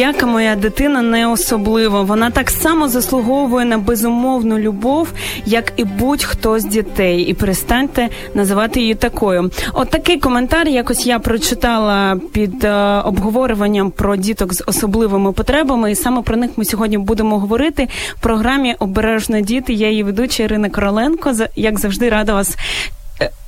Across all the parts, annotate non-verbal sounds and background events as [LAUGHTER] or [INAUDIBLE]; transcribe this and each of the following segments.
ніяка моя дитина не особлива. Вона так само заслуговує на безумовну любов, як і будь-хто з дітей. І перестаньте називати її такою. От такий коментар якось я прочитала під е, обговорюванням про діток з особливими потребами, і саме про них ми сьогодні будемо говорити в програмі Обережно діти. Я її ведуча Ірина Короленко. як завжди, рада вас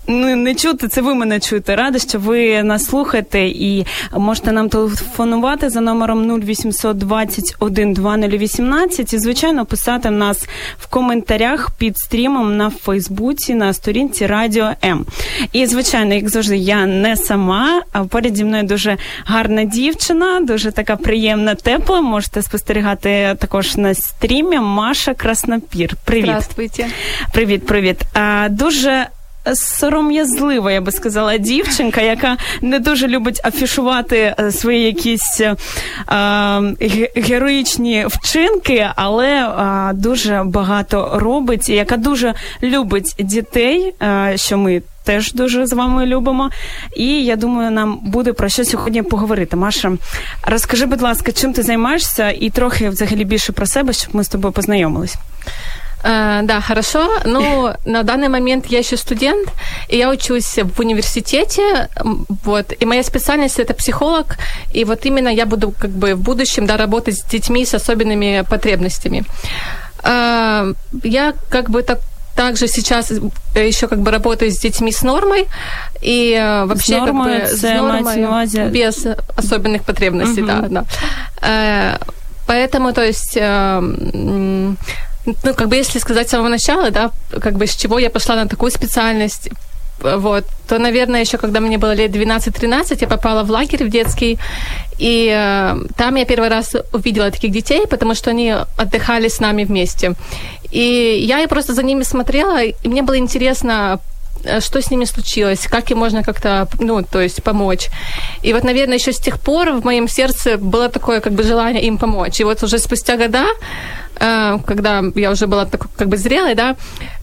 Ну, не чути, це ви мене чуєте. Рада, що ви нас слухаєте і можете нам телефонувати за номером 0800 21 2018 і, звичайно, писати нас в коментарях під стрімом на Фейсбуці на сторінці Радіо М. І, звичайно, як завжди, я не сама, а поряд зі мною дуже гарна дівчина, дуже така приємна, тепла. Можете спостерігати також на стрімі Маша Краснопір. Привіт. Здравствуйте. Привіт, привіт. А, Дуже сором'язлива, я би сказала, дівчинка, яка не дуже любить афішувати е, свої якісь е, героїчні вчинки, але е, дуже багато робить, і яка дуже любить дітей, е, що ми. Теж дуже з вами любимо, і я думаю, нам буде про що сьогодні поговорити. Маша, розкажи, будь ласка, чим ти займаєшся, і трохи взагалі більше про себе, щоб ми з тобою познайомились. Э, да, хорошо. Ну, на данный момент я еще студент, и я учусь в университете, вот, и моя специальность это психолог, и вот именно я буду как бы в будущем, да, работать с детьми с особенными потребностями. Э, я как бы так также сейчас еще как бы работаю с детьми с нормой и э, вообще как бы с нормой без особенных потребностей, угу. да, да. Э, поэтому, то есть э, ну, как бы если сказать с самого начала, да, как бы с чего я пошла на такую специальность, вот, то, наверное, еще когда мне было лет 12-13, я попала в лагерь в детский, и э, там я первый раз увидела таких детей, потому что они отдыхали с нами вместе. И я просто за ними смотрела, и мне было интересно, э, что с ними случилось, как им можно как-то, ну, то есть помочь. И вот, наверное, еще с тех пор в моем сердце было такое как бы желание им помочь. И вот уже спустя года когда я уже была такой как бы зрелой, да,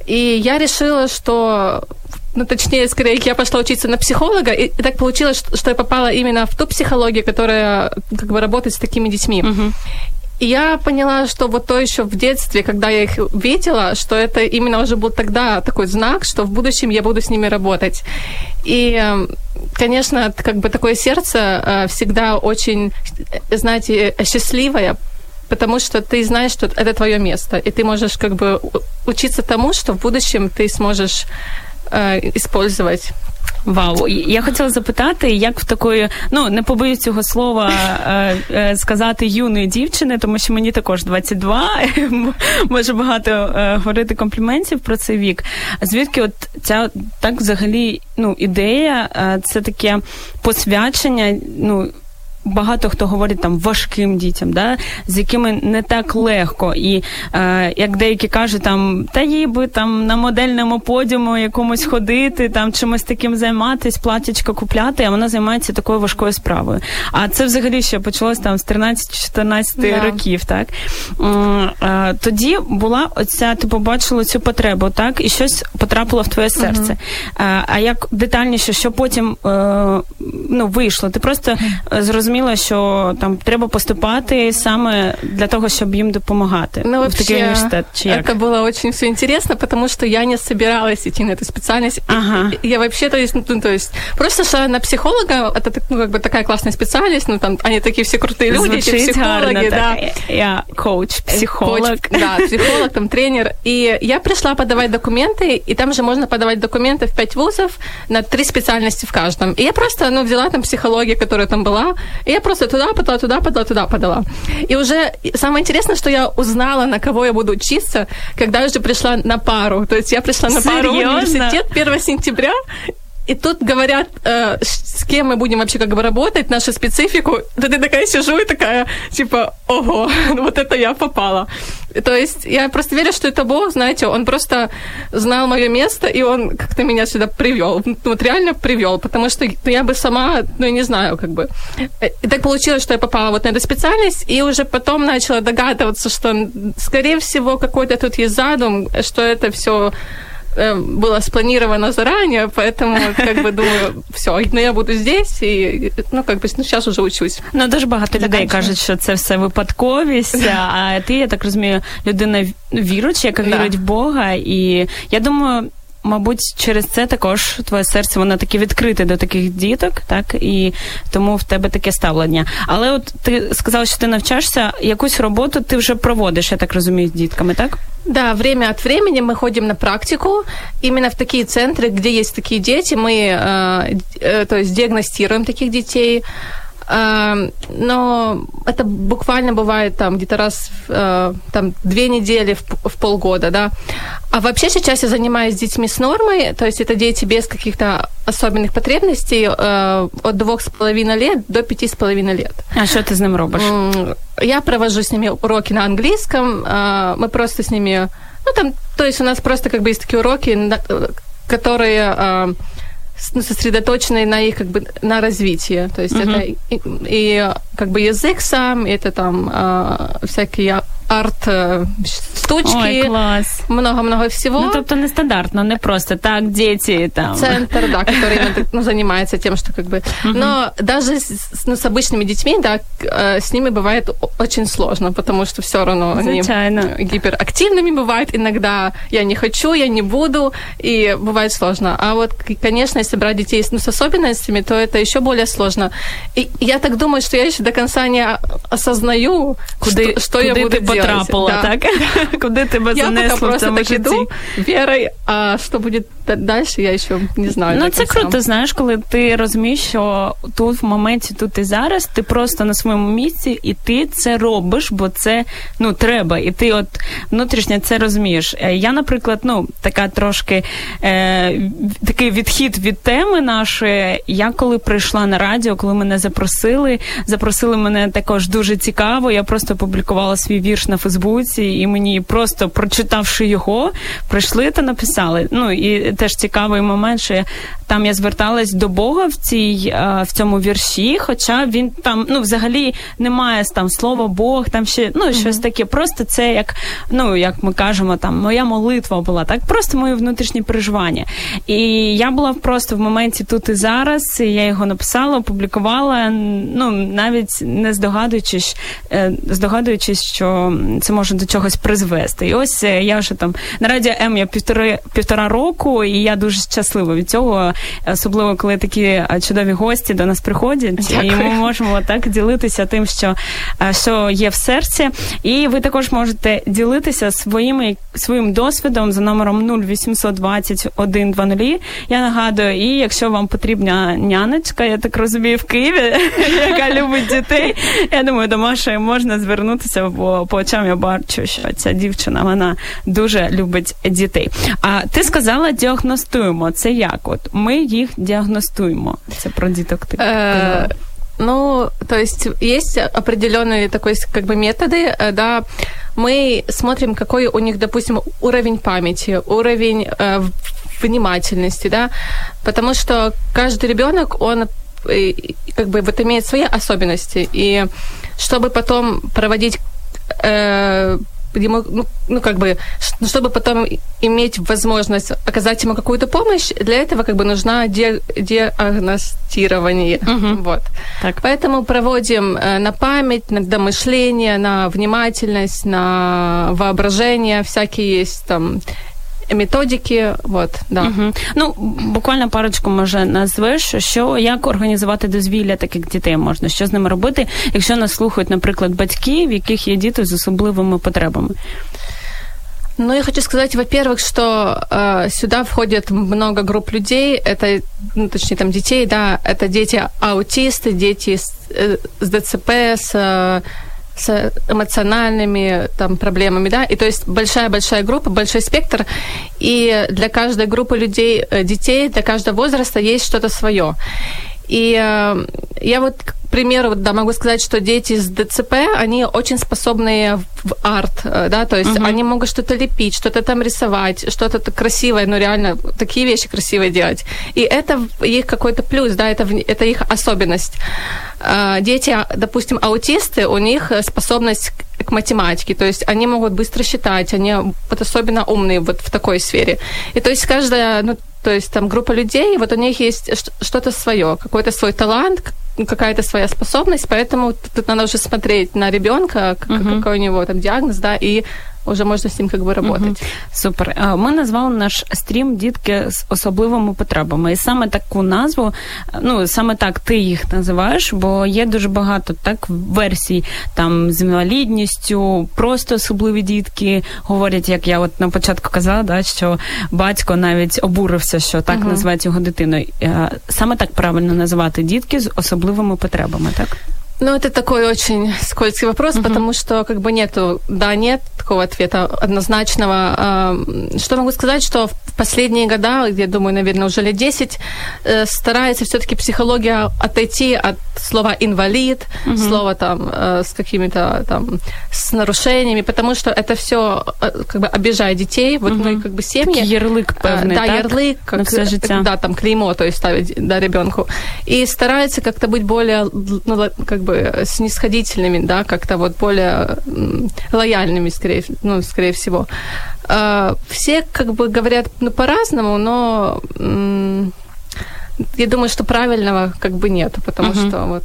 и я решила, что ну, точнее, скорее, я пошла учиться на психолога, и, так получилось, что я попала именно в ту психологию, которая как бы работает с такими детьми. Uh-huh. И я поняла, что вот то еще в детстве, когда я их видела, что это именно уже был тогда такой знак, что в будущем я буду с ними работать. И, конечно, как бы такое сердце э, всегда очень, знаете, счастливое, потому что ты знаешь, что это твое место, и ты можешь как бы учиться тому, что в будущем ты сможешь э, использовать. Вау, я хотіла запитати, як в такої, ну не побоюсь цього слова [LAUGHS] е, е, сказати юної дівчини, тому що мені також 22, [LAUGHS] може багато е, говорити компліментів про цей вік. Звідки от ця так взагалі ну, ідея, е, це таке посвячення, ну багато хто говорить там важким дітям, да, з якими не так легко. І е, як деякі кажуть, там та їй би там на модельному подіуму якомусь ходити, там чимось таким займатися, платячко купляти, а вона займається такою важкою справою. А це взагалі ще почалось там з 13-14 yeah. років, так е, тоді була оця, ти побачила цю потребу, так, і щось потрапило в твоє серце. Uh-huh. А як детальніше, що потім е, ну, вийшло? Ти просто зрозуміла зрозуміла, що там треба поступати саме для того, щоб їм допомагати ну, в такий університет. Чи як? Это было очень все интересно, потому что я не собиралась идти на эту специальность. Ага. Я вообще, то есть, ну, то есть, просто шла на психолога, это ну, как бы такая классная специальность, ну, там, они такие все крутые люди, Звучит эти психологи, гарно, да. Так. Я коуч, психолог. Коуч, да, психолог, там, тренер. И я пришла подавать документы, и там же можно подавать документы в пять вузов на три специальности в каждом. И я просто, ну, взяла там психологию, которая там была, и я просто туда подала, туда подала, туда подала. И уже самое интересное, что я узнала, на кого я буду учиться, когда уже пришла на пару. То есть я пришла на Серьезно? пару в университет 1 сентября, и тут говорят, э, с кем мы будем вообще как бы работать, нашу специфику. Да ты такая сижу и такая, типа, ого, [LAUGHS] вот это я попала. То есть я просто верю, что это Бог, знаете, он просто знал мое место, и он как-то меня сюда привел. Вот реально привел, потому что ну, я бы сама, ну, я не знаю, как бы. И так получилось, что я попала вот на эту специальность, и уже потом начала догадываться, что, скорее всего, какой-то тут есть задум, что это все было спланировано заранее, поэтому как бы думаю, [LAUGHS] все, ну я буду здесь, і ну как бы ну, зараз уже учусь. Ну дуже багато людей кажуть, що це все випадковість. А [LAUGHS] ти, я так розумію, людина віруюча, яка вірить в Бога, і я думаю мабуть, через це також твоє серце воно таке відкрите до таких діток, так і тому в тебе таке ставлення. Але от ти сказала, що ти навчаєшся, якусь роботу ти вже проводиш, я так розумію, з дітками, так? Да, время от времени мы ходим на практику именно в такие центры, где есть такие дети. Мы, э, э, то есть, диагностируем таких детей, Эм, но это буквально бывает там где-то раз э, там две недели в, в полгода, да. А вообще сейчас я занимаюсь детьми с нормой, то есть это дети без каких-то особенных потребностей э, от двух с половиной лет до пяти с половиной лет. А что ты с ним робишь? Я провожу с ними уроки на английском, э, мы просто с ними, ну там, то есть у нас просто как бы есть такие уроки, которые ну, сосредоточенные на их как бы на развитие. То есть uh-huh. это и, и как бы язык сам, это там э, всякие арт-штучки. Ой, класс. Много-много всего. Ну, тобто нестандартно, не просто так, дети там. Центр, да, который [LAUGHS] ну, занимается тем, что как бы... Uh-huh. Но даже с, ну, с обычными детьми, да, э, с ними бывает очень сложно, потому что все равно Звичайно. они гиперактивными бывают иногда. Я не хочу, я не буду, и бывает сложно. А вот, конечно, если брать детей ну, с особенностями, то это еще более сложно. И я так думаю, что я еще до конца не осознаю, куди, что, что куди я буду ти потрапила, да. так? [LAUGHS] Куди тебе я занесло пока просто так иду верой, а что будет дальше, я ще не знаю. Ну, це круто, знаєш, коли ти розумієш, що тут в моменті, тут і зараз, ти просто на своєму місці, і ти це робиш, бо це ну треба. І ти от внутрішньо це розумієш. Е, я, наприклад, ну, така трошки е, такий відхід від теми нашої. Я коли прийшла на радіо, коли мене запросили, запросили мене також дуже цікаво. Я просто опублікувала свій вірш на Фейсбуці, і мені просто прочитавши його, прийшли та написали. Ну і теж цікавий момент, що там я зверталась до Бога в цій в цьому вірші, хоча він там ну взагалі немає там слова Бог, там ще ну щось mm-hmm. таке. Просто це як ну як ми кажемо, там моя молитва була, так просто моє внутрішнє переживання. І я була просто в моменті тут і зараз. І я його написала, опублікувала. Ну навіть не здогадуючись, е, здогадуючись, що це може до чогось призвести. І ось е, я вже там на радіо М я півтори півтора року, і я дуже щаслива від цього, особливо коли такі е, чудові гості до нас приходять, Дякую. і ми можемо так ділитися тим, що що є в серці. І ви також можете ділитися своїми своїм досвідом за номером 0820 120. Я нагадую, і якщо вам потрібна няночка, я так розумію, в Києві, [LAUGHS] яка любить дітей, я думаю, до Маші можна звернутися, бо по очам я бачу, що ця дівчина вона дуже любить дітей. А ти сказала, діагностуємо. Це як? От ми їх діагностуємо. Це про діток ти. Е, ну, то есть есть определенные такой, как бы методы, э, да, мы смотрим, какой у них, допустим, уровень памяти, уровень э, внимательности, да, потому что каждый ребенок, он э, как бы вот имеет свои особенности, и чтобы потом проводить э, ему, ну, ну, как бы, ну, чтобы потом иметь возможность оказать ему какую-то помощь, для этого как бы нужна ди- диагностирование. Угу. Вот. Так. Поэтому проводим э, на память, на домышление, на внимательность, на воображение, всякие есть там методики. Вот, да. Угу. Ну, буквально парочку може назвеш, що як організувати дозвілля таких дітей можна, що з ними робити, якщо нас слухають, наприклад, батьки, в яких є діти з особливими потребами. Ну, я хочу сказать, во-первых, что э, сюда входит много групп людей, это, ну, точнее, там детей, да, это дети аутисты, дети с, э, с ДЦП, с э, с эмоциональными там, проблемами, да, и то есть большая-большая группа, большой спектр, и для каждой группы людей, э, детей, для каждого возраста есть что-то свое. И э, Я вот, к примеру, да, могу сказать, что дети с ДЦП, они очень способные в арт, э, да, то есть uh-huh. они могут что-то лепить, что-то там рисовать, что-то красивое, ну реально такие вещи красивые делать. И это их какой-то плюс, да, это, это их особенность. А, дети, допустим, аутисты, у них способность к математике, то есть они могут быстро считать, они вот особенно умные вот в такой сфере. И то есть каждая, ну, то есть там группа людей, вот у них есть что-то свое, какой-то свой талант, какая-то своя способность, поэтому тут надо уже смотреть на ребенка, uh-huh. какой у него там диагноз, да, и вже можна з цим як би працювати. Угу. Супер. Ми назвали наш стрім Дітки з особливими потребами. І саме таку назву, ну саме так ти їх називаєш, бо є дуже багато так версій там з інвалідністю, просто особливі дітки говорять, як я от на початку казала, да, що батько навіть обурився, що так угу. називають його дитиною. Саме так правильно називати дітки з особливими потребами, так? Ну, это такой очень скользкий вопрос, uh-huh. потому что как бы нету, да, нет такого ответа однозначного. Что могу сказать, что последние года, я думаю, наверное, уже лет 10, э, старается все-таки психология отойти от слова инвалид, uh-huh. слова там э, с какими-то там с нарушениями, потому что это все э, как бы обижает детей. Вот uh-huh. мы как бы семьи. Ярлык певный, Да, так? ярлык, как, все життя. да, там клеймо, то есть ставить да, ребенку. И старается как-то быть более, ну, как бы бы снисходительными, да, как-то вот более лояльными, скорее, ну, скорее всего. Все как бы говорят ну, по-разному, но я думаю, что правильного как бы нет, потому uh-huh. что вот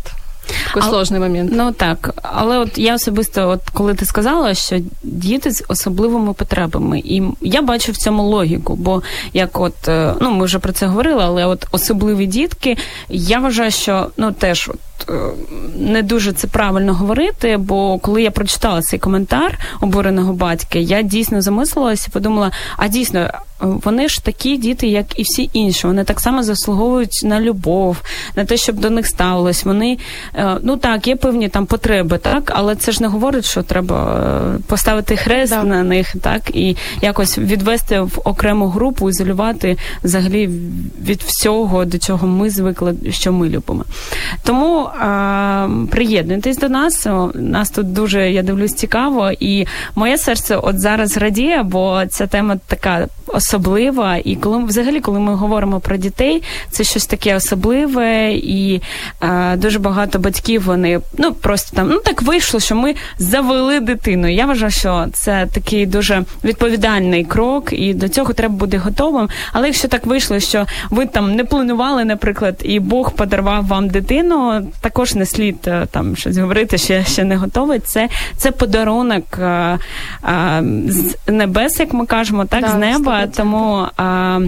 такий а, сложний момент. Ну так, але от я особисто, от коли ти сказала, що діти з особливими потребами, і я бачу в цьому логіку, бо як от е, ну ми вже про це говорили, але от особливі дітки, я вважаю, що ну теж от не дуже це правильно говорити, бо коли я прочитала цей коментар обуреного батька, я дійсно замислилася і подумала, а дійсно вони ж такі діти, як і всі інші. Вони так само заслуговують на любов, на те, щоб до них ставилось. Вони е, ну так, є певні там потреби, так, але це ж не говорить, що треба е, поставити хрест да. на них, так, і якось відвести в окрему групу, ізолювати взагалі від всього, до чого ми звикли, що ми любимо. Тому а, приєднуйтесь до нас. Нас тут дуже я дивлюсь цікаво, і моє серце от зараз радіє, бо ця тема така особлива. І коли взагалі, коли ми говоримо про дітей, це щось таке особливе, і е, дуже багато батьків вони ну просто там ну так вийшло, що ми завели дитину. Я вважаю, що це такий дуже відповідальний крок, і до цього треба бути готовим. Але якщо так вийшло, що ви там не планували, наприклад, і Бог подарував вам дитину, також не слід е, там щось говорити, що я ще не готовий. Це це подарунок а, е, а, з небес, як ми кажемо, так, да, з неба. Тому а,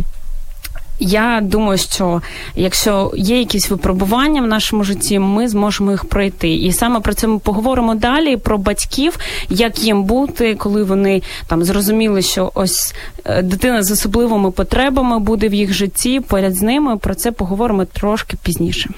я думаю, що якщо є якісь випробування в нашому житті, ми зможемо їх пройти. І саме про це ми поговоримо далі. Про батьків, як їм бути, коли вони там зрозуміли, що ось е, дитина з особливими потребами буде в їх житті поряд з ними. Про це поговоримо трошки пізніше.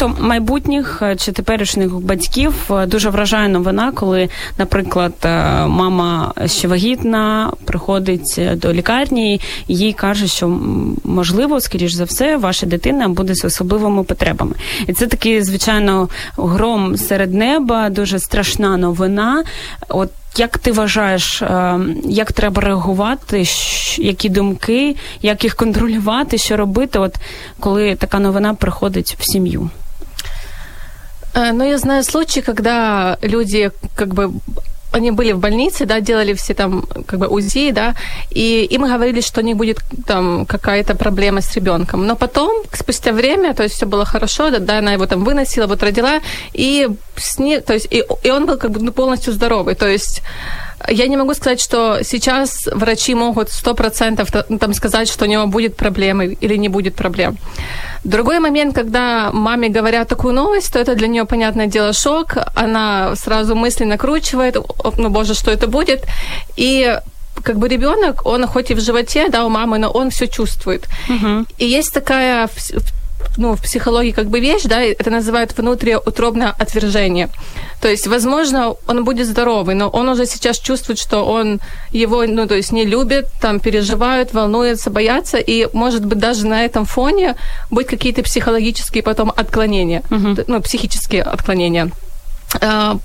Багато майбутніх е, чи теперішніх батьків е, дуже вражає новина, коли, наприклад, е, мама ще вагітна приходить до лікарні, і їй каже, що можливо, скоріш за все, ваша дитина буде з особливими потребами. І це такий, звичайно, гром серед неба, дуже страшна новина. От як ти вважаєш, як треба реагувати, які думки, як їх контролювати, що робити, от коли така новина приходить в сім'ю? Э, ну, я знаю случаи, когда люди как бы они были в больнице, да, делали все там как бы УЗИ, да, и им говорили, что них будет там какая-то проблема с ребенком. Но потом, спустя время, то есть все было хорошо, да, да, она его там выносила, вот родила, и с ней, то есть и, и он был как бы ну, полностью здоровый, то есть я не могу сказать, что сейчас врачи могут 100% ну, там сказать, что у него будет проблемы или не будет проблем. Другой момент, когда маме говорят такую новость, то это для нее, понятное дело, шок. Она сразу мысли накручивает, ну, боже, что это будет. И как бы ребенок, он хоть и в животе, да, у мамы, но он все чувствует. Угу. И есть такая ну, в психологии как бы вещь, да, это называют внутриутробное отвержение. То есть, возможно, он будет здоровый, но он уже сейчас чувствует, что он его, ну, то есть не любит, там, переживают, волнуется, боятся, и, может быть, даже на этом фоне быть какие-то психологические потом отклонения, угу. ну, психические отклонения.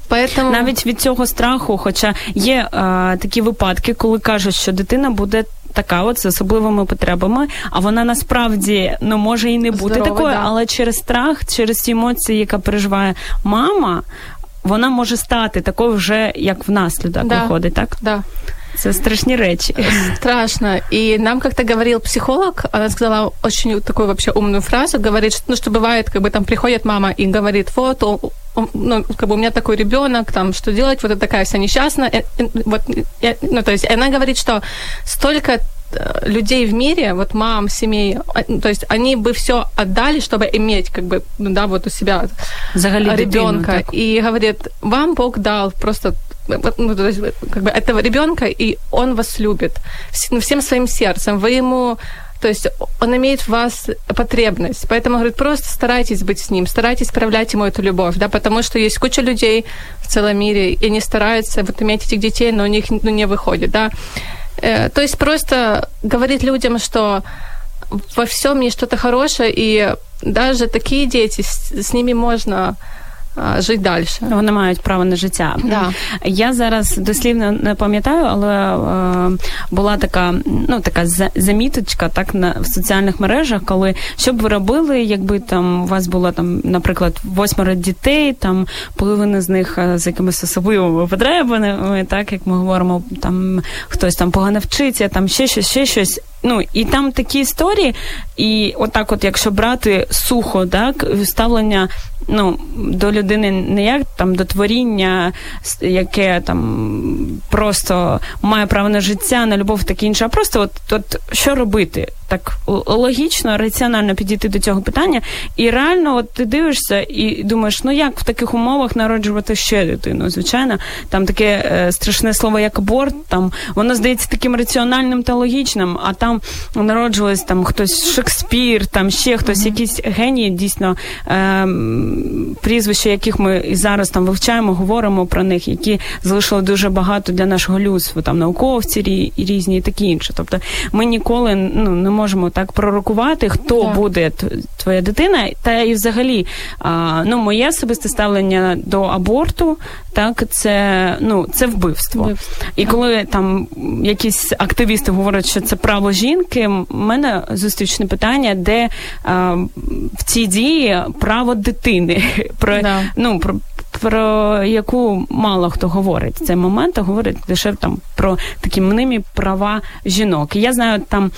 Поэтому... Навіть від цього страху, хоча є а, такі випадки, коли кажуть, що дитина буде така от з особливими потребами, а вона насправді ну може і не бути Здорова, такою, да. але через страх, через ці емоції, яка переживає мама, вона може стати такою вже як внаслідок да. виходить, так? Да. Это страшные речи. Страшно. И нам как-то говорил психолог, она сказала очень такую вообще умную фразу, говорит, что, ну, что бывает, как бы там приходит мама и говорит, вот, ну, как бы у меня такой ребенок, там, что делать, вот это такая вся несчастная. И, и, вот, и, ну, то есть она говорит, что столько э, людей в мире, вот мам, семей, а, ну, то есть они бы все отдали, чтобы иметь, как бы, ну да, вот у себя ребенка. И говорит, вам Бог дал просто ну, как бы этого ребенка, и он вас любит ну, всем своим сердцем. Вы ему то есть он имеет в вас потребность. Поэтому, говорит, просто старайтесь быть с ним, старайтесь проявлять ему эту любовь, да, потому что есть куча людей в целом мире, и они стараются вот иметь этих детей, но у них ну, не выходит, да. Э, то есть просто говорить людям, что во всем есть что-то хорошее, и даже такие дети, с, с ними можно жити далі. Вони мають право на життя. Да. Я зараз дослівно не пам'ятаю, але е, була така ну, така заміточка так на в соціальних мережах, коли що б ви робили, якби там у вас було там, наприклад, восьмеро дітей, там половина з них е, з якимись особливими потребами, так як ми говоримо, там хтось там погано вчиться, там ще щось, ще щось. Ну і там такі історії, і отак, от, якщо брати сухо, так ставлення ну, до людини не як там до творіння, яке там просто має право на життя, на любов, таке інше, а просто от, от що робити? Так логічно, раціонально підійти до цього питання, і реально, от ти дивишся і думаєш, ну як в таких умовах народжувати ще дитину? Звичайно, там таке е, страшне слово, як аборт, там воно здається таким раціональним та логічним, а там народжувалось там хтось Шекспір, там ще хтось, mm-hmm. якісь генії, дійсно. Е, прізвища, яких ми і зараз там вивчаємо, говоримо про них, які залишили дуже багато для нашого людства, там науковці і різні, і такі інші. Тобто ми ніколи ну не можемо так пророкувати, хто yeah. буде твоя дитина, та і взагалі а, ну моє особисте ставлення до аборту, так це ну це вбивство. вбивство. І коли там якісь активісти говорять, що це право жінки, в мене зустрічне питання, де а, в цій дії право дитини, [LAUGHS] про да. ну про. Про яку мало хто говорить цей момент, а говорить лише там про такі мнимі права жінок. І я знаю там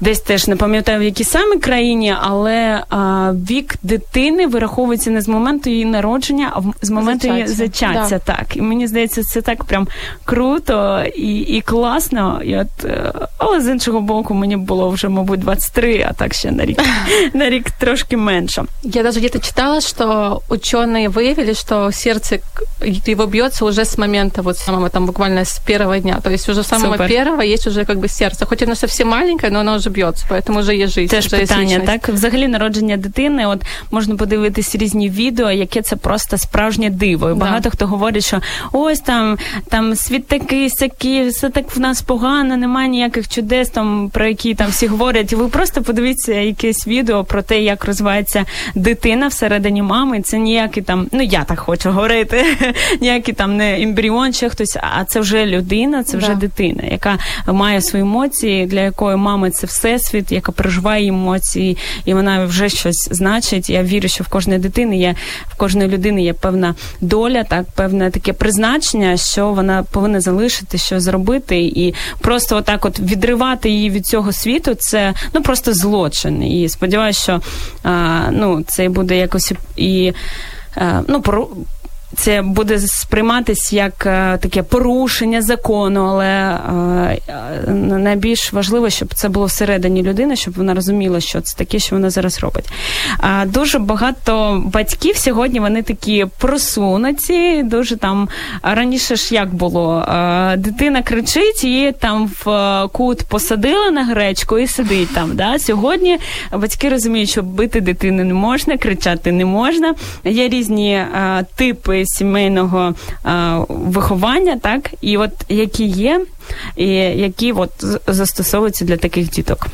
десь теж не пам'ятаю в якій саме країні, але а, вік дитини вираховується не з моменту її народження, а з моменту її зачаття. Да. Так, і мені здається, це так прям круто і і класно. І от, е, але з іншого боку, мені було вже, мабуть, 23, а так ще на рік [LAUGHS] на рік трошки менше. Я где-то читала, что ученые выявили, что сердце его бьется уже с момента вот самого там буквально с первого дня. То есть уже с самого Супер. первого есть уже как бы сердце. Хоть оно совсем маленькое, но оно уже б'ється, поэтому вже є життя. Теж питання, так? Взагалі народження дитини, от можна подивитись різні відео, яке це просто справжнє диво. І багато хто говорить, що ось там там світ такий, сякий, все так в нас погано, немає ніяких чудес, там про які там всі говорять. Ви просто подивіться якесь відео про те, як розвивається дитина всередині мами. Це ніякий там, ну я так хочу говорити, [LAUGHS] ніякий там не ембріон, ще хтось, а це вже людина, це вже да. дитина, яка має свої емоції, для якої мами це все всесвіт, яка переживає емоції, і вона вже щось значить. Я вірю, що в кожної дитини є в кожної людини є певна доля, так певне таке призначення, що вона повинна залишити, що зробити, і просто отак, от відривати її від цього світу, це ну просто злочин. І сподіваюся, що а, ну це буде якось і ну про це буде сприйматися як е, таке порушення закону, але е, найбільш важливо, щоб це було всередині людини, щоб вона розуміла, що це таке, що вона зараз робить. Дуже багато батьків сьогодні вони такі просунуті, дуже там раніше ж як було, е, дитина кричить, її там в кут посадила на гречку і сидить там. Да? Сьогодні батьки розуміють, що бити дитину не можна, кричати не можна. Є різні типи сімейного а, виховання, так, і от які є, і які от застосовуються для таких діток.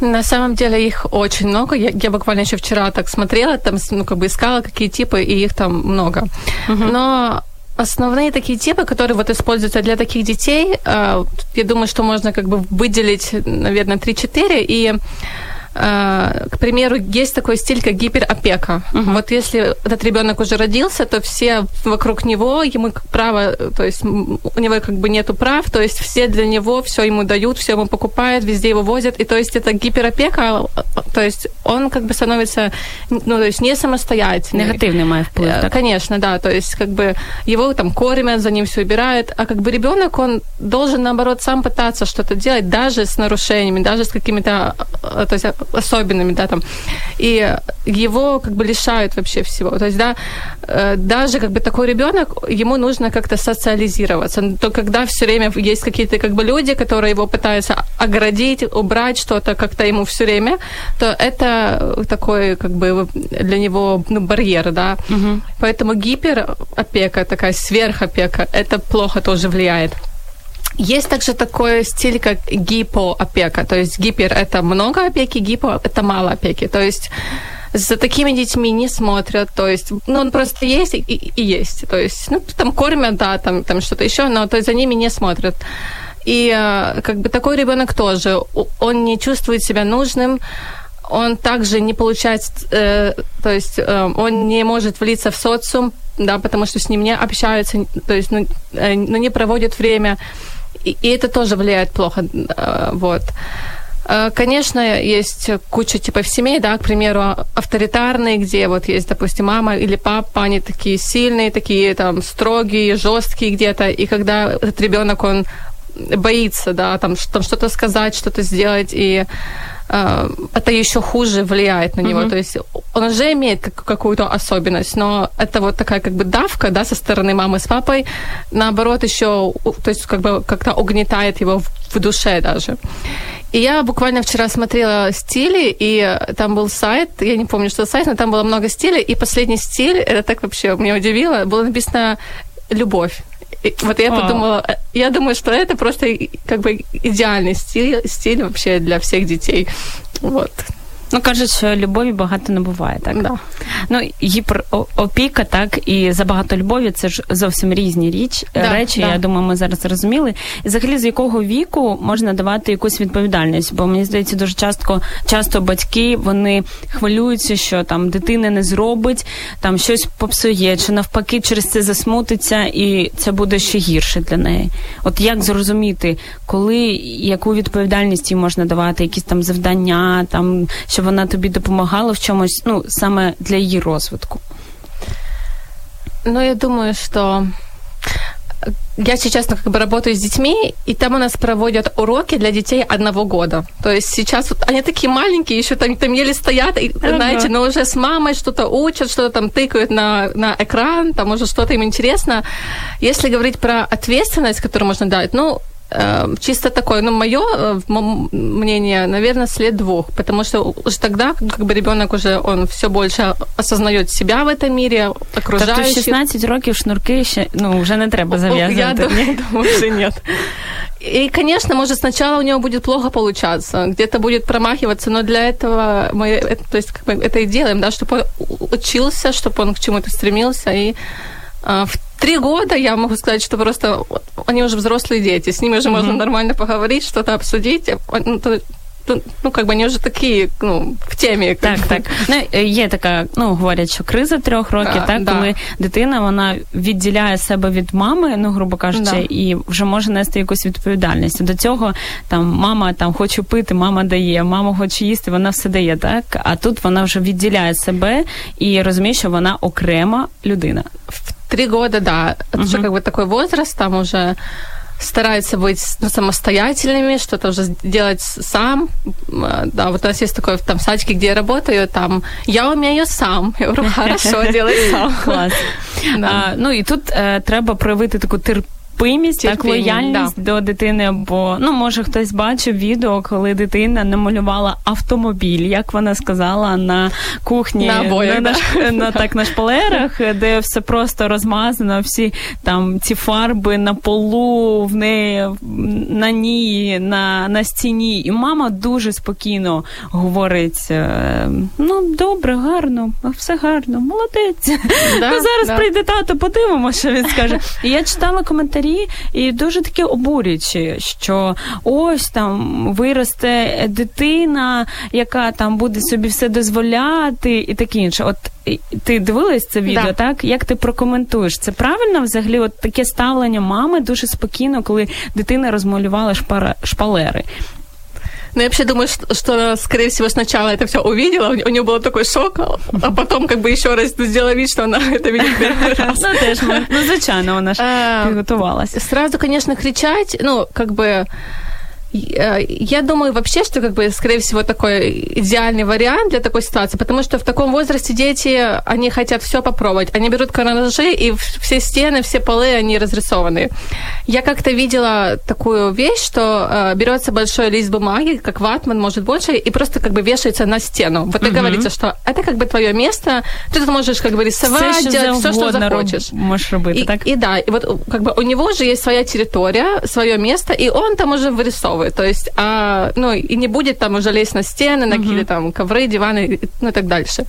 На самом деле их очень много. Я, я буквально еще вчера так смотрела, там, ну, как бы искала, какие типы, и их там много. Uh-huh. Но основные такие типы, которые вот используются для таких детей, э, я думаю, что можно как бы выделить, наверное, 3-4. И к примеру, есть такой стиль, как гиперопека. Uh-huh. Вот если этот ребенок уже родился, то все вокруг него, ему право, то есть у него как бы нету прав, то есть все для него все ему дают, все ему покупают, везде его возят, и то есть это гиперопека, то есть он как бы становится, ну, то есть не самостоятельный. Негативный мой вплыв, так? Конечно, да, то есть как бы его там кормят, за ним все убирают, а как бы ребенок, он должен, наоборот, сам пытаться что-то делать, даже с нарушениями, даже с какими-то, то есть особенными, да, там, и его как бы лишают вообще всего. То есть, да, э, даже как бы такой ребенок, ему нужно как-то социализироваться. То когда все время есть какие-то как бы люди, которые его пытаются оградить, убрать что-то как-то ему все время, то это такой как бы для него ну, барьер, да. Угу. Поэтому гиперопека, такая сверхопека, это плохо тоже влияет. Есть также такой стиль, как гипоопека. То есть гипер – это много опеки, гипо – это мало опеки. То есть за такими детьми не смотрят, то есть, ну, он просто есть и, и есть, то есть, ну, там кормят, да, там, там что-то еще, но то есть за ними не смотрят. И э, как бы такой ребенок тоже, он не чувствует себя нужным, он также не получает, э, то есть э, он не может влиться в социум, да, потому что с ним не общаются, то есть, ну, э, ну не проводят время, и, это тоже влияет плохо, э, вот. Э, конечно, есть куча типов семей, да, к примеру, авторитарные, где вот есть, допустим, мама или папа, они такие сильные, такие там строгие, жесткие где-то, и когда этот ребенок, он боится, да, там, там что-то сказать, что-то сделать, и это еще хуже влияет на него. Mm-hmm. То есть он уже имеет как, какую-то особенность, но это вот такая как бы давка, да, со стороны мамы с папой, наоборот, еще, то есть как бы как-то угнетает его в, в душе даже. И я буквально вчера смотрела стили, и там был сайт, я не помню, что сайт, но там было много стилей, и последний стиль, это так вообще меня удивило, было написано «любовь». И вот я подумала, э, я думаю, что это просто как бы идеальный стиль, стиль вообще для всех детей. Вот. Ну, кажуть, що любові багато не буває, так? Да. Ну, гіперопіка, так, і забагато любові це ж зовсім різні річ, да, речі. Да. Я думаю, ми зараз зрозуміли. І взагалі, з якого віку можна давати якусь відповідальність? Бо мені здається, дуже часто часто батьки вони хвилюються, що там дитина не зробить, там щось попсує, чи навпаки через це засмутиться, і це буде ще гірше для неї. От як зрозуміти, коли яку відповідальність їй можна давати, якісь там завдання, там щоб вона тобі допомагала в чомусь, ну, саме для її розвитку? Ну, я думаю, что я сейчас ну, как бы работаю с детьми, и там у нас проводят уроки для детей одного года. То есть сейчас вот они такие маленькие, еще там, там еле стоят, и, ага. знаете, но уже с мамой что-то учат, что-то там тыкают на, на экран, там уже что-то им интересно. Если говорить про ответственность, которую можно дать, ну, Эм, чисто такое, ну, мое э, мнение, наверное, след двух, потому что уже тогда, как бы ребенок уже, он все больше осознает себя в этом мире, окружающих. Тобто 16 років шнурки ще, ну, вже не треба зав'язувати. [LAUGHS] Я думаю, [LAUGHS] уже нет. И, конечно, может, сначала у него будет плохо получаться, где-то будет промахиваться, но для этого мы, то есть, как бы это и делаем, да, чтобы он учился, чтобы он к чему-то стремился, и а, в три года я могу сказать, что просто они уже взрослые дети, с ними уже mm-hmm. можно нормально поговорить, что-то обсудить. Ну, ну, как бы они вже такі, ну, в темі. Так, так. Ну, Є така, ну, говорять, що криза трьох років, да, так, да. коли дитина вона відділяє себе від мами, ну, грубо кажучи, да. і вже може нести якусь відповідальність. До цього там мама там хоче пити, мама дає, мама хоче їсти, вона все дає, так? А тут вона вже відділяє себе і розуміє, що вона окрема людина. три года, да, это уже как бы такой возраст, там уже стараются быть ну, самостоятельными, что-то уже делать сам. Да, вот у нас есть такой там садики, где я работаю, там я умею сам. [LAUGHS] Я говорю, хорошо, делай сам. [LAUGHS] Клас. Да. А, ну і тут е, треба проявити таку терпіння терпимість, так лояльність да. до дитини. Бо ну може хтось бачив відео, коли дитина намалювала автомобіль, як вона сказала, на кухні на, обоях, на, на, на так на шпалерах, де все просто розмазано, всі там ці фарби на полу, в неї на ній, на на стіні. І мама дуже спокійно говорить: е, ну добре, гарно, все гарно, молодець. Да, ну, Зараз да. прийде тато, подивимося, що він скаже. І я читала коментарі коментарі, і дуже таке обурюючі, що ось там виросте дитина, яка там буде собі все дозволяти, і таке інше. От ти дивилась це відео, да. так? Як ти прокоментуєш? Це правильно взагалі? От таке ставлення мами дуже спокійно, коли дитина розмалювала шпара шпалери. Но я вообще думаю, что, что скорее всего, сначала это все увидела, у нее был такой шок, а потом как бы еще раз сделала вид, что она [LAUGHS] это видит первый раз. Ну, теж, ну, звичайно, вона ж підготувалася. Сразу, конечно, кричать, ну, как бы Э, я думаю вообще, что, как бы, скорее всего, такой идеальный вариант для такой ситуации, потому что в таком возрасте дети, они хотят все попробовать. Они берут карандаши, и все стены, все полы, они разрисованы. Я как-то видела такую вещь, что э, берется большой лист бумаги, как ватман, может больше, и просто как бы вешается на стену. Вот и говорится, что это как бы твое место, ты тут можешь как бы рисовать, все, делать все, что захочешь. Можешь робить, и, так? И да, и вот как бы у него же есть своя территория, свое место, и он там уже вырисовывает готовы. То есть, а, ну, и не будет там уже лезть на стены, на какие-то там ковры, диваны, ну и так дальше.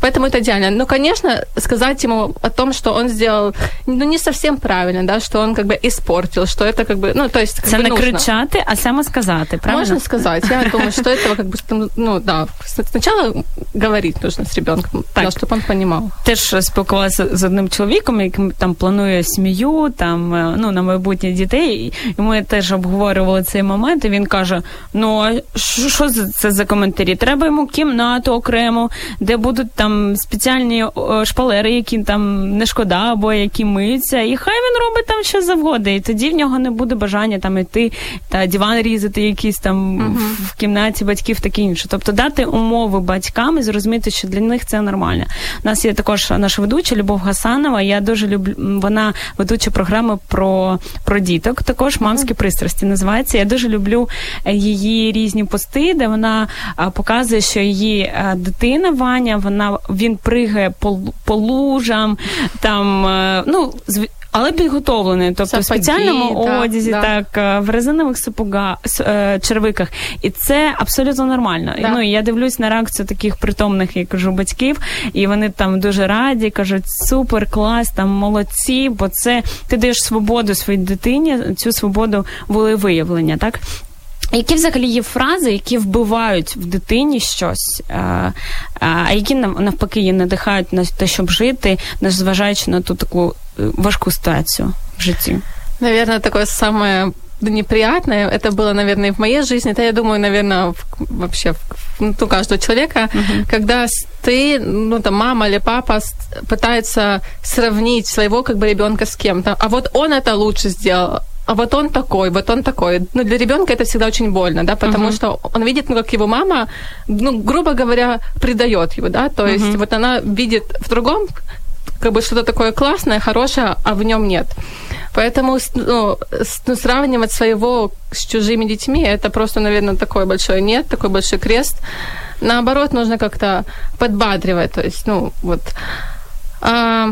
Поэтому это идеально. Но, конечно, сказать ему о том, что он сделал, ну, не совсем правильно, да, что он как бы испортил, что это как бы, ну, то есть, как Це бы не нужно. кричати, а саме сказати, правильно? Можно сказать. Я думаю, что этого как бы, ну, да, сначала говорить нужно с ребенком, так. Да, чтобы он понимал. Теж спілкувалася з одним чоловіком, який там планує сім'ю, там, ну, на майбутнє дітей, і ми теж обговорювали цей момент, момент, він каже: Ну, а що це за коментарі? Треба йому кімнату окремо, де будуть там спеціальні шпалери, які там не шкода, або які миються, і хай він робить там що завгодно. І тоді в нього не буде бажання там іти та диван різати якийсь там uh-huh. в кімнаті батьків, таке інше. Тобто дати умови батькам і зрозуміти, що для них це нормально. У нас є також наша ведуча Любов Гасанова. Я дуже люблю вона ведуча програми про про діток. Також мамські uh-huh. пристрасті називається. Я дуже люблю люблю е, її різні пости, де вона показує, що її е, дитина Ваня, вона він пригає по, по лужам, там е, ну але підготовлений, тобто в спеціальному да, одязі, да. так в резинових сапогах, червиках, і це абсолютно нормально. Да. Ну я дивлюсь на реакцію таких притомних, я кажу, батьків, і вони там дуже раді, кажуть, супер, клас, там молодці, бо це ти даєш свободу своїй дитині, цю свободу волевиявлення, так. Які взагалі є фрази, які вбивають в дитині щось, а які навпаки її надихають на те, щоб жити, незважаючи на ту таку важку ситуацию в житті? Наверное, такое самое неприятное, это было, наверное, в моей жизни, это, я думаю, наверное, в, вообще в, ну, у каждого человека, uh-huh. когда ты, ну, там, мама или папа пытается сравнить своего, как бы, ребенка с кем-то, а вот он это лучше сделал, а вот он такой, вот он такой. Ну, для ребенка это всегда очень больно, да, потому uh-huh. что он видит, ну, как его мама, ну, грубо говоря, предает его, да, то есть uh-huh. вот она видит в другом как бы что-то такое классное, хорошее, а в нем нет. Поэтому ну, ну, сравнивать своего с чужими детьми, это просто, наверное, такой большой нет, такой большой крест. Наоборот, нужно как-то подбадривать, то есть, ну, вот... А,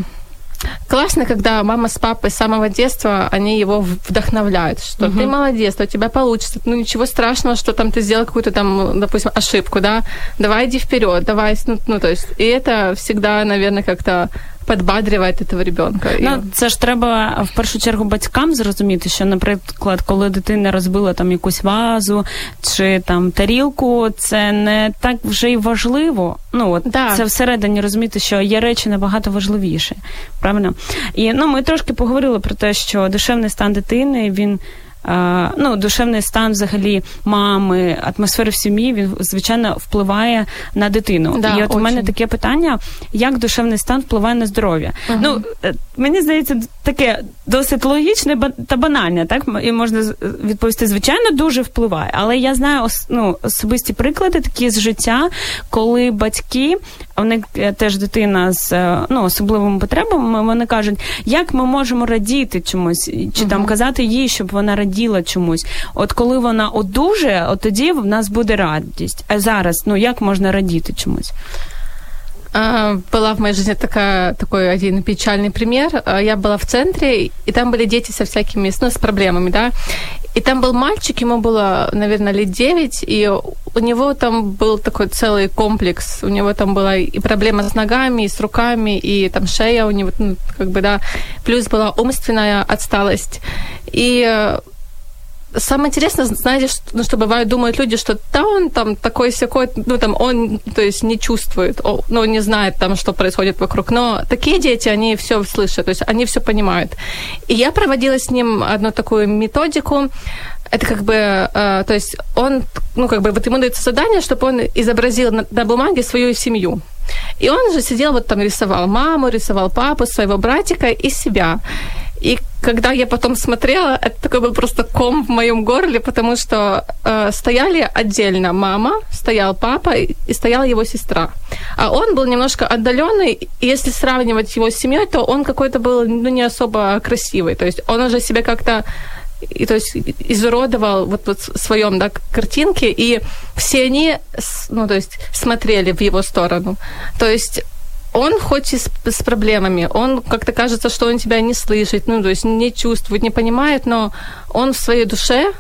классно, когда мама с папой с самого детства, они его вдохновляют, что угу. ты молодец, у тебя получится, ну ничего страшного, что там ты сделал какую-то там, допустим, ошибку, да, давай иди вперед, давай, ну, ну то есть, и это всегда, наверное, как-то подбадрювати этого ребенка. Ну, це ж треба в першу чергу батькам зрозуміти, що, наприклад, коли дитина розбила там якусь вазу чи там тарілку, це не так вже й важливо. Ну от да. це всередині розуміти, що є речі набагато важливіші. Правильно? І ну ми трошки поговорили про те, що душевний стан дитини він ну, душевний стан взагалі мами, атмосфери в сім'ї, він звичайно впливає на дитину. Да, І от очень. у мене таке питання: як душевний стан впливає на здоров'я? Угу. Ну мені здається, таке досить логічне та банальне, так і можна відповісти, звичайно, дуже впливає. Але я знаю ну, особисті приклади такі з життя, коли батьки, вони е, теж дитина з е, ну, особливими потребами, вони кажуть, як ми можемо радіти чомусь, чи uh там казати їй, щоб вона раділа чомусь. От коли вона одужає, от тоді в нас буде радість. А зараз, ну як можна радіти чомусь? Была в моей жизни такая, такой один печальный пример. Я была в центре, и там были дети со всякими, ну, с проблемами, да. И там был мальчик, ему было, наверное, лет 9, и у него там был такой целый комплекс. У него там была и проблема с ногами, и с руками, и там шея у него, ну, как бы, да. Плюс была умственная отсталость. И Самое интересное, знаете, что, ну, что бывает, думают люди, что да, он там такой секой, ну, там, он, то есть, не чувствует, ну, не знает там, что происходит вокруг. Но такие дети, они все слышат, то есть, они все понимают. И я проводила с ним одну такую методику, это как бы, э, то есть, он, ну, как бы, вот ему дается задание, чтобы он изобразил на, на бумаге свою семью. И он же сидел, вот там рисовал маму, рисовал папу, своего братика и себя. И когда я потом смотрела, это такой был просто ком в моем горле, потому что э, стояли отдельно мама, стоял папа и стояла его сестра. А он был немножко отдаленный, и если сравнивать его с семьей, то он какой-то был ну, не особо красивый. То есть он уже себя как-то и, то есть изуродовал вот, вот в своем да, картинке, и все они ну, то есть, смотрели в его сторону. То есть он хоть и с, с проблемами, он как-то кажется, что он тебя не слышит, ну, то есть не чувствует, не понимает, но он в своей душе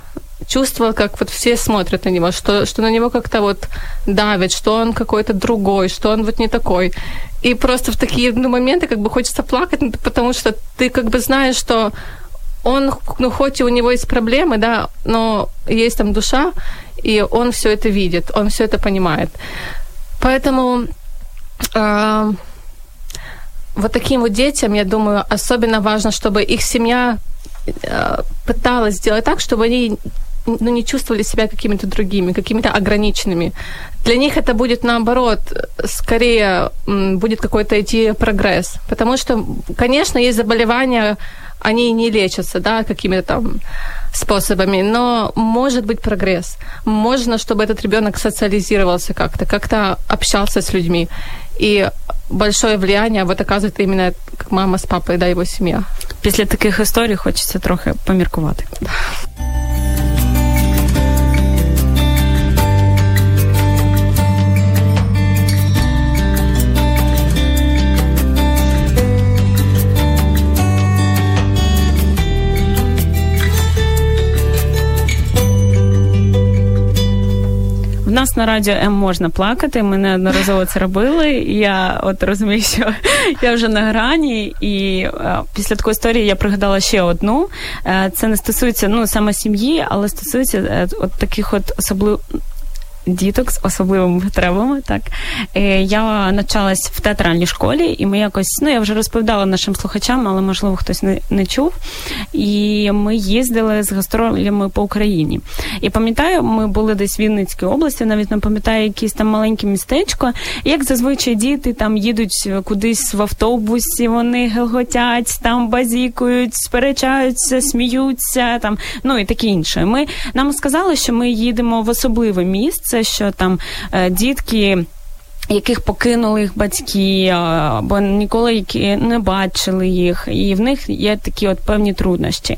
чувствовал, как вот все смотрят на него, что, что на него как-то вот давят, что он какой-то другой, что он вот не такой. И просто в такие ну, моменты как бы хочется плакать, ну, потому что ты как бы знаешь, что он, ну, хоть и у него есть проблемы, да, но есть там душа, и он все это видит, он все это понимает. Поэтому вот таким вот детям, я думаю, особенно важно, чтобы их семья э, пыталась сделать так, чтобы они ну, не чувствовали себя какими-то другими, какими-то ограниченными. Для них это будет наоборот, скорее будет какой-то идти прогресс. Потому что, конечно, есть заболевания, они не лечатся, да, какими-то там способами, но может быть прогресс. Можно, чтобы этот ребенок социализировался как-то, как-то общался с людьми. И большое влияние вот оказывает именно как мама с папой, да, его семья. Після таких історій хочеться трохи поміркувати. Нас на радіо М можна плакати. Ми неодноразово це робили. Я от розумію, що я вже на грані, і е, після такої історії я пригадала ще одну. Е, це не стосується ну саме сім'ї, але стосується е, от таких от особливих діток з особливими потребами. Так е, я навчалась в театральній школі, і ми якось ну я вже розповідала нашим слухачам, але можливо хтось не, не чув. І ми їздили з гастролями по Україні. І пам'ятаю, ми були десь в Вінницькій області, навіть не пам'ятаю, якесь там маленьке містечко. Як зазвичай діти там їдуть кудись в автобусі, вони гелготять, там базікують, сперечаються, сміються, там ну і таке інше. Ми нам сказали, що ми їдемо в особливе місце це, що там е, дітки. Яких покинули їх батьки, або ніколи які не бачили їх, і в них є такі от певні труднощі,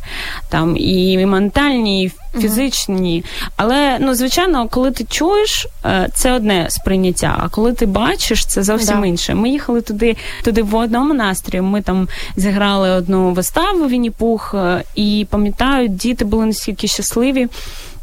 там і ментальні, і фізичні. Але ну звичайно, коли ти чуєш, е, це одне сприйняття. А коли ти бачиш, це зовсім да. інше. Ми їхали туди, туди в одному настрої. Ми там зіграли одну виставу Вінні-Пух, е, і пам'ятаю, діти були настільки щасливі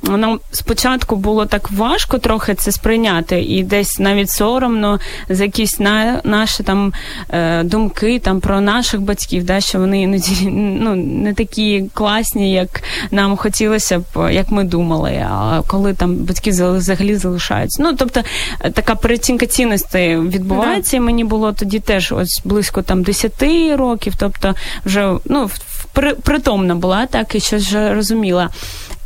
нам спочатку було так важко трохи це сприйняти, і десь навіть соромно за якісь на, наші там е, думки там про наших батьків, да, що вони іноді ну, не такі класні, як нам хотілося б, як ми думали. А коли там батьки взагалі залишаються. Ну тобто е, така переоцінка цінностей відбувається. Да. і Мені було тоді теж ось близько там 10 років, тобто вже ну притомна була, так і щось вже розуміла.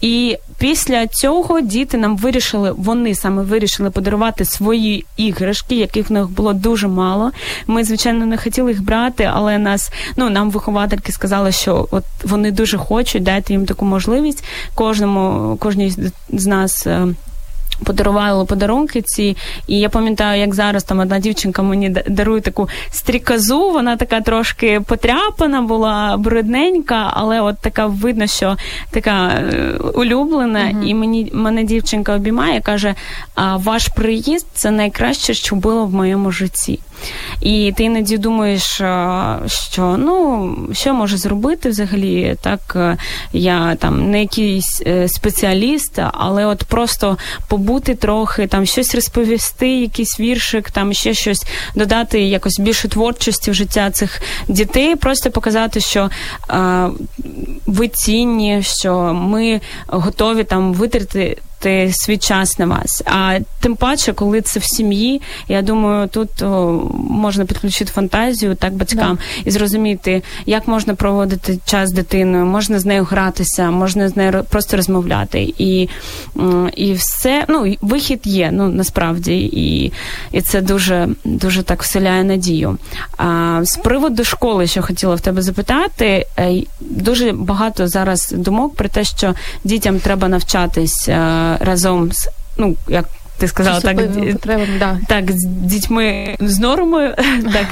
І після цього діти нам вирішили, вони саме вирішили подарувати свої іграшки, яких в них було дуже мало. Ми, звичайно, не хотіли їх брати, але нас, ну нам виховательки сказали, що от вони дуже хочуть, дайте їм таку можливість кожному, кожній з нас. Подарували подарунки ці, і я пам'ятаю, як зараз там одна дівчинка мені дарує таку стріказу. Вона така трошки потряпана була, брудненька, але от така видно, що така е, улюблена. Uh-huh. І мені мене дівчинка обіймає, каже: а ваш приїзд це найкраще, що було в моєму житті. І ти іноді думаєш, що ну що може зробити взагалі? Так е, я там не якийсь е, спеціаліст, але от просто побути трохи, там щось розповісти, якийсь віршик, там ще щось додати, якось більше творчості в життя цих дітей, просто показати, що ви цінні, що ми готові там витратити свій час на вас. А тим паче, коли це в сім'ї, я думаю, тут о, можна підключити фантазію так батькам да. і зрозуміти, як можна проводити час з дитиною, можна з нею гратися, можна з нею просто розмовляти. І і все, ну вихід є, ну насправді, і і це дуже дуже так вселяє надію. А з приводу школи, що хотіла в тебе запитати, е, дуже багато зараз думок про те, що дітям треба навчатись е, разом з ну як. Ти сказала так, да. так, з дітьми з нормою, так.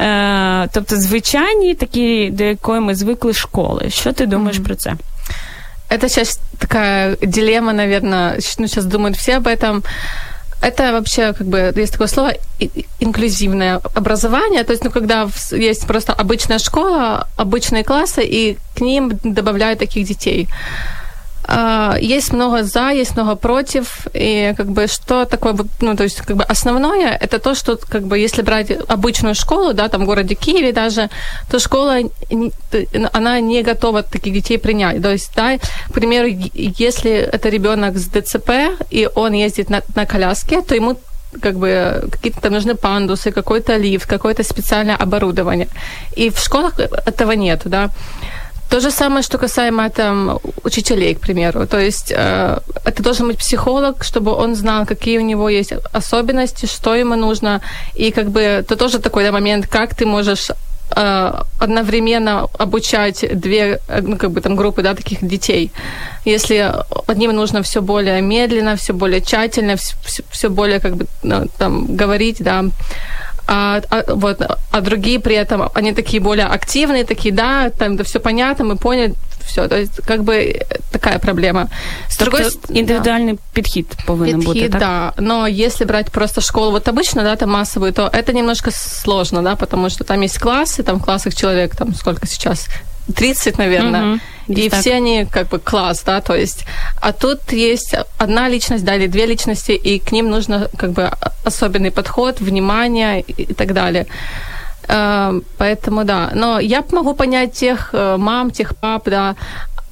Е, тобто звичайні такі, до якої ми звикли школи. Що ти думаєш mm-hmm. про це? Это сейчас такая дилемма, наверное, ну, сейчас думают все об этом. Это вообще, как бы, есть такое слово, инклюзивное образование, то есть, ну, когда есть просто обычная школа, обычные классы, и к ним добавляют таких детей. А, есть много за, есть много против, и как бы что такое, ну, то есть как бы основное, это то, что как бы если брать обычную школу, да, там в городе Киеве даже, то школа, она не готова таких детей принять. То есть, да, к примеру, если это ребенок с ДЦП, и он ездит на, на коляске, то ему как бы какие-то там нужны пандусы, какой-то лифт, какое-то специальное оборудование. И в школах этого нет, да. То же самое, что касаемо там учителей, к примеру. То есть э, это должен быть психолог, чтобы он знал, какие у него есть особенности, что ему нужно. И как бы это тоже такой да, момент, как ты можешь э, одновременно обучать две ну, как бы там группы да, таких детей. Если одним нужно все более медленно, все более тщательно, все, все более как бы ну, там говорить, да, а, а, вот, а другие при этом, они такие более активные, такие, да, там да, все понятно, мы поняли, все. То есть, как бы такая проблема. С другой стороны, индивидуальный да. підхід повинен підхід, бути, так? да. Но если брать просто школу вот обычно, да, там массовую, то это немножко сложно, да, потому что там есть классы, там в классах человек, там сколько сейчас, 30, наверное. Угу. И так. все они как бы класс, да, то есть. А тут есть одна личность, да, или две личности, и к ним нужно как бы особенный подход, внимание и так далее. Эм, поэтому да. Но я могу понять тех э, мам, тех пап, да,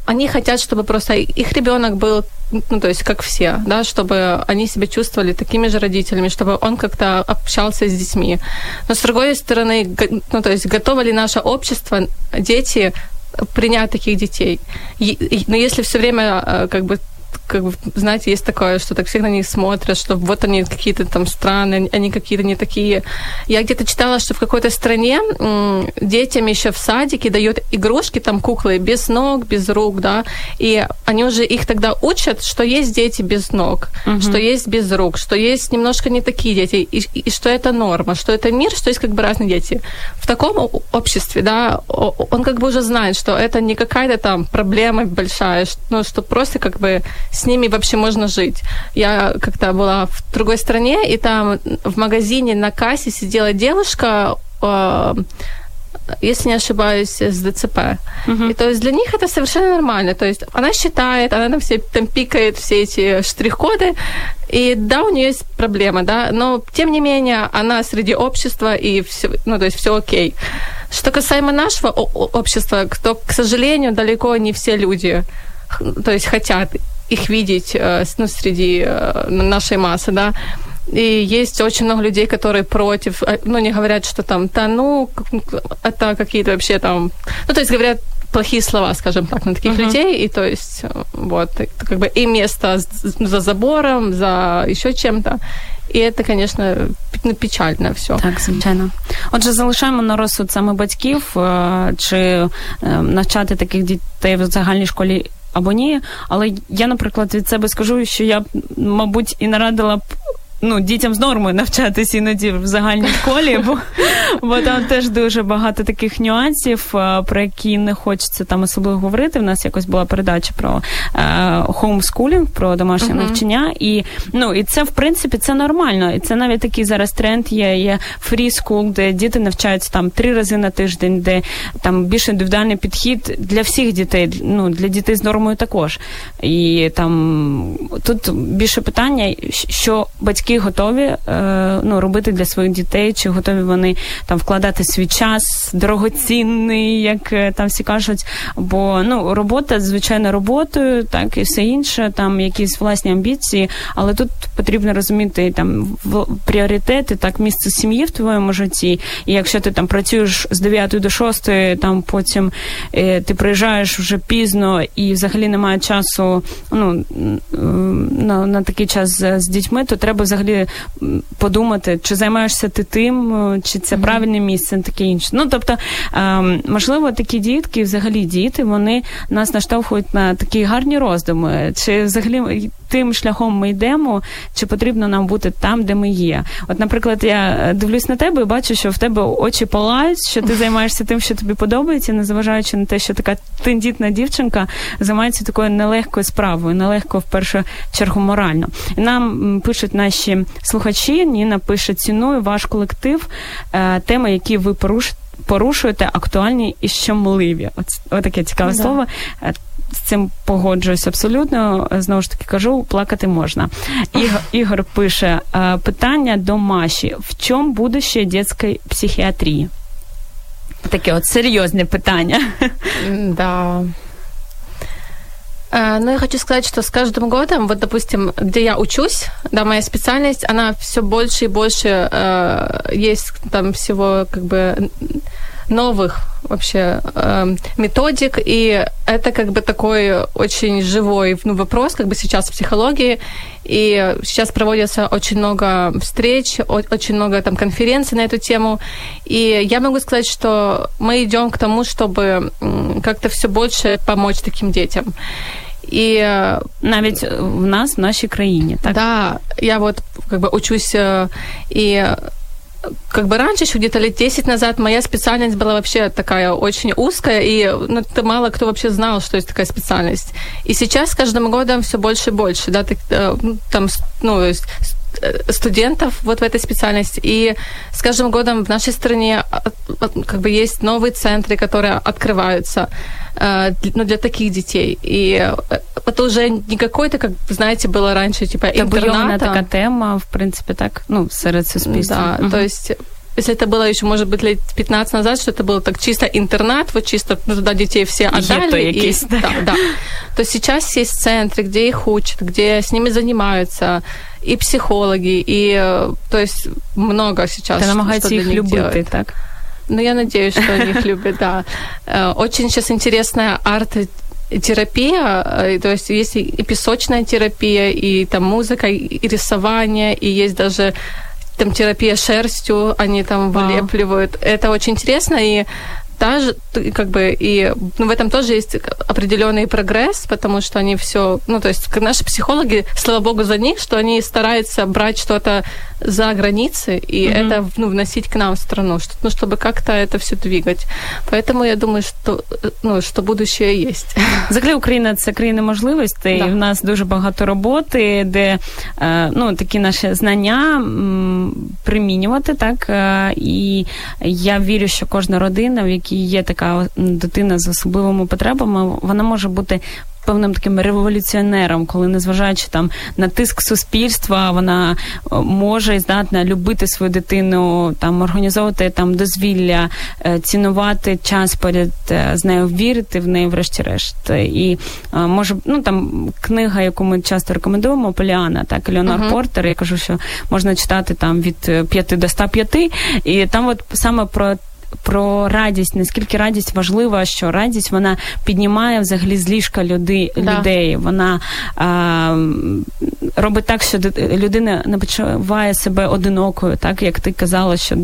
они хотят, чтобы просто их ребенок был, ну, то есть как все, да, чтобы они себя чувствовали такими же родителями, чтобы он как-то общался с детьми. Но с другой стороны, ну, то есть готово ли наше общество, дети принять таких детей. Но если все время э, как бы как бы, знаете, есть такое, что так все на них смотрят, что вот они какие-то там странные, они какие-то не такие. Я где-то читала, что в какой-то стране м, детям еще в садике дают игрушки, там куклы без ног, без рук, да, и они уже их тогда учат, что есть дети без ног, угу. что есть без рук, что есть немножко не такие дети, и, и что это норма, что это мир, что есть как бы разные дети. В таком обществе, да, он как бы уже знает, что это не какая-то там проблема большая, ну, что просто как бы с ними вообще можно жить. Я как-то была в другой стране, и там в магазине на кассе сидела девушка, э, если не ошибаюсь, с ДЦП. Uh-huh. И то есть для них это совершенно нормально. То есть она считает, она там все там пикает все эти штрих-коды, и да, у нее есть проблема, да, но тем не менее она среди общества и все, ну то есть все окей. Что касаемо нашего общества, то, к сожалению, далеко не все люди, то есть хотят их видеть э, ну, среди э, нашей массы, да. И есть очень много людей, которые против, э, ну, не говорят, что там, да, ну, это какие-то вообще там, ну, то есть говорят, плохие слова, скажем так, на таких uh-huh. людей, и то есть вот как бы и место за забором, за еще чем-то. І це, звісно, печально все. Так, звичайно. Отже, залишаємо на розсуд саме батьків, чи навчати таких дітей в загальній школі або ні. Але я, наприклад, від себе скажу, що я, мабуть, і нарадила б ну, дітям з нормою навчатися іноді в загальній школі, бо бо там теж дуже багато таких нюансів, про які не хочеться там особливо говорити. У нас якось була передача про хоумскулінг, про домашнє uh-huh. навчання. І ну, і це, в принципі, це нормально. І це навіть такий зараз тренд є, є school, де діти навчаються там три рази на тиждень, де там більш індивідуальний підхід для всіх дітей, ну, для дітей з нормою також. І там тут більше питання, що батьки батьки готові е, ну, робити для своїх дітей, чи готові вони там вкладати свій час дорогоцінний, як е, там всі кажуть. Бо ну, робота, звичайно, роботою, так і все інше, там якісь власні амбіції, але тут потрібно розуміти там пріоритети, так, місце сім'ї в твоєму житті. І якщо ти там працюєш з 9 до 6, там потім е, ти приїжджаєш вже пізно і взагалі немає часу ну, на, на такий час з, з дітьми, то треба взагалі взагалі подумати, чи займаєшся ти тим, е, чи це правильне місце, таке інше. Ну тобто, ем, можливо, такі дітки, взагалі діти, вони нас наштовхують на такі гарні роздуми, чи взагалі тим шляхом ми йдемо, чи потрібно нам бути там, де ми є. От, наприклад, я дивлюсь на тебе і бачу, що в тебе очі палають, що ти займаєшся тим, що тобі подобається, незважаючи на те, що така тендітна дівчинка займається такою нелегкою справою, нелегко в першу чергу морально. І нам пишуть наші слухачі, Ніна пише ціную ваш колектив, е, теми, які ви порушуєте. Порушуєте актуальні і щемливі. От таке цікаве да. слово Е, з цим погоджуюсь абсолютно. Знову ж таки кажу, плакати можна. Ігор, Ігор пише е, питання до Маші: в чому будущее дитячої психіатрії? Таке от серйозне питання. Да. Э, ну, я хочу сказать, что с каждым годом, вот, допустим, где я учусь, да, моя специальность, она все больше и больше э, есть там всего как бы новых вообще э, методик, и это как бы такой очень живой ну, вопрос, как бы сейчас в психологии, и сейчас проводится очень много встреч, очень много там конференций на эту тему, и я могу сказать, что мы идем к тому, чтобы как-то все больше помочь таким детям. І навіть в нас, в нашій країні, так? Да, я вот как бы учусь и как бы раньше, еще где-то лет 10 назад, моя специальность была вообще такая очень узкая, и ну, это мало кто вообще знал, что есть такая специальность. И сейчас с каждым годом все больше и больше, да, так, ну, там, ну, э, студентов вот в этой специальности. И с каждым годом в нашей стране а, как бы есть новые центры, которые открываются э, ну, для таких детей. И э, это уже не какой-то, как, знаете, было раньше, типа, интерната. такая тема, в принципе, так, ну, серед суспільства. Да, угу. то есть если это было еще, может быть, лет 15 назад, что это был так чисто интернат, вот чисто ну, туда детей все отдали. И, да. Да, да. То сейчас есть центры, где их учат, где с ними занимаются, и психологи, и то есть много сейчас. Ты намагаешься их любить, так? Ну, я надеюсь, что они их любят, да. Э, очень сейчас интересная арт терапия, э, то есть есть и песочная терапия, и там музыка, и рисование, и есть даже там терапия шерстью, они там вылепливают. Это очень интересно, и даже как бы и ну, в этом тоже есть определенный прогресс, потому что они все, ну то есть наши психологи, слава богу за них, что они стараются брать что-то за границы и mm-hmm. это ну, вносить к нам в страну, что, ну, чтобы как-то это все двигать. Поэтому я думаю, что, ну, що будущее є. [LAUGHS] Взагалі Україна це країна можливостей. Да. В нас дуже багато роботи, де ну, такі наші знання примінювати, так. І я вірю, що кожна родина, в якій є така дитина з особливими потребами, вона може бути певним таким революціонером, коли, незважаючи там на тиск суспільства, вона е, може і здатна любити свою дитину, там організовувати там дозвілля, е, цінувати час поряд е, з нею, вірити в неї, врешті-решт. І може, ну там книга, яку ми часто рекомендуємо, Поліана, так Леонар uh-huh. Портер. Я кажу, що можна читати там від 5 до 105, і там, от саме про про радість, наскільки радість важлива, що радість вона піднімає взагалі з ліжка люди, да. людей. Вона а, робить так, що людина не почуває себе одинокою, так як ти казала, що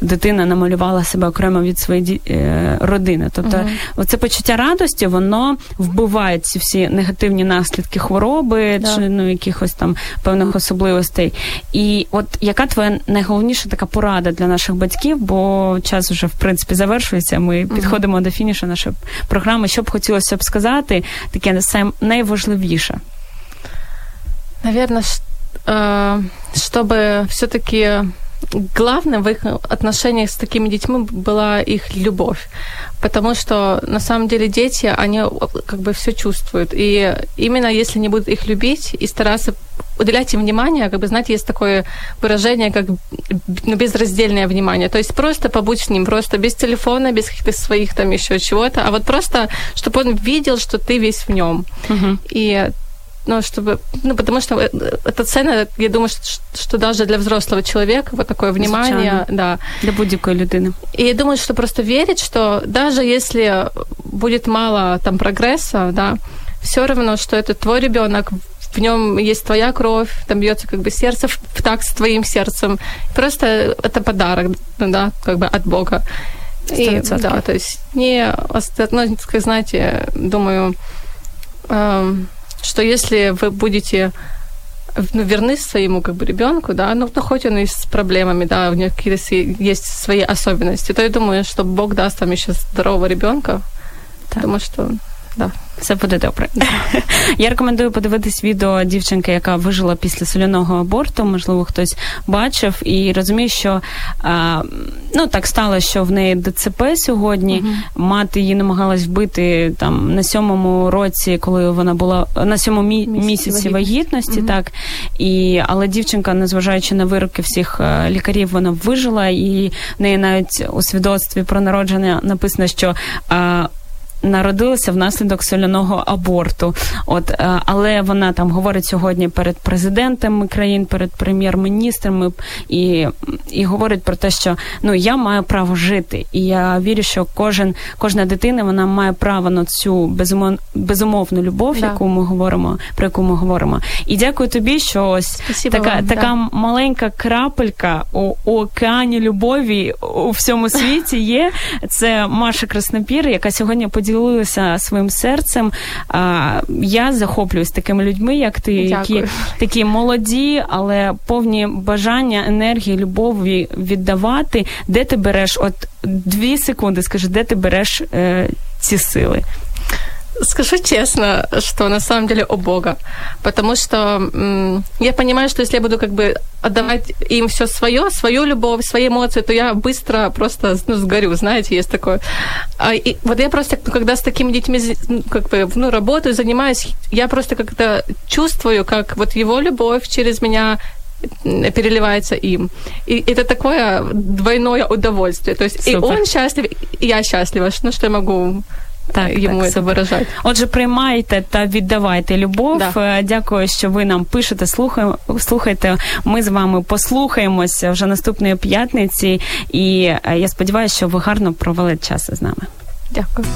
дитина намалювала себе окремо від своєї е, родини. Тобто, угу. оце почуття радості, воно вбиває ці всі негативні наслідки хвороби да. чи ну якихось там певних особливостей. І от яка твоя найголовніша така порада для наших батьків? Бо час вже в принципі завершується. Ми угу. підходимо до фінішу нашої програми. Що б хотілося б сказати, таке найважливіше. Наверное, щоб чтобы все-таки главным в их отношениях с такими детьми была их любовь. Потому что на самом деле дети, они как бы все чувствуют. И именно если не будут их любить и стараться уделять им внимание, как бы, знаете, есть такое выражение, как ну, безраздельное внимание. То есть просто побудь с ним, просто без телефона, без каких-то своих там еще чего-то, а вот просто, чтобы он видел, что ты весь в нем. Угу. И ну, чтобы, ну, потому что э, это цена, я думаю, что, что даже для взрослого человека вот такое внимание, Звичайно. да. Для будь-якої людини. И я думаю, что просто верить, что даже если будет мало там прогресса, да, все равно, что это твой ребенок, в нем есть твоя кровь, там бьется как бы сердце в, в такт с твоим сердцем. Просто это подарок, да, как бы от Бога. И, да, то есть не, ну, как знаете, думаю, эм, что если вы будете ну, верны своему как бы ребенку, да, ну, ну хоть он и с проблемами, да, у него какие-то есть свои особенности, то я думаю, что Бог даст вам еще здорового ребенка, потому что да. Все буде добре. [LAUGHS] Я рекомендую подивитись відео дівчинки, яка вижила після соляного аборту. Можливо, хтось бачив і розуміє, що а, ну так стало, що в неї ДЦП сьогодні. uh Мати її намагалась вбити там на сьомому році, коли вона була на сьомому мі- місяці вагітності. uh Так і але дівчинка, незважаючи на вироки всіх е, лікарів, вона вижила, і в неї навіть у свідоцтві про народження написано, що. А, народилася внаслідок соляного аборту. От е, але вона там говорить сьогодні перед президентами країн, перед прем'єр-міністрами і і говорить про те, що ну я маю право жити, і я вірю, що кожен кожна дитина вона має право на цю безумов, безумовну любов, да. яку ми говоримо, про яку ми говоримо. І дякую тобі, що ось Спасибо така вам, така да. маленька крапелька у, у океані любові у всьому світі є. Це Маша Краснопір, яка сьогодні поділилася поділилися своїм серцем. А, Я захоплююсь такими людьми, як ти, які такі молоді, але повні бажання, енергії, любові віддавати. Де ти береш? От дві секунди, скажи, де ти береш е, ці сили? Скажу честно, что на самом деле о Бога. Потому что м- я понимаю, что если я буду как бы отдавать им все свое, свою любовь, свои эмоции, то я быстро просто ну, сгорю, знаете, есть такое. А, и вот я просто, когда с такими детьми ну, как бы, ну, работаю, занимаюсь, я просто как-то чувствую, как вот его любовь через меня переливается им. И это такое двойное удовольствие. То есть Супер. и он счастлив, и я счастлива. Ну, что я могу так, йому так, це виражати. Отже, приймайте та віддавайте любов. Да. Е, дякую, що ви нам пишете. Слухаємо, слухайте. Ми з вами послухаємося вже наступної п'ятниці, і е, я сподіваюся, що ви гарно провели час з нами. Дякую.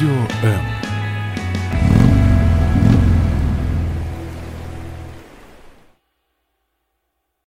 Радіо М.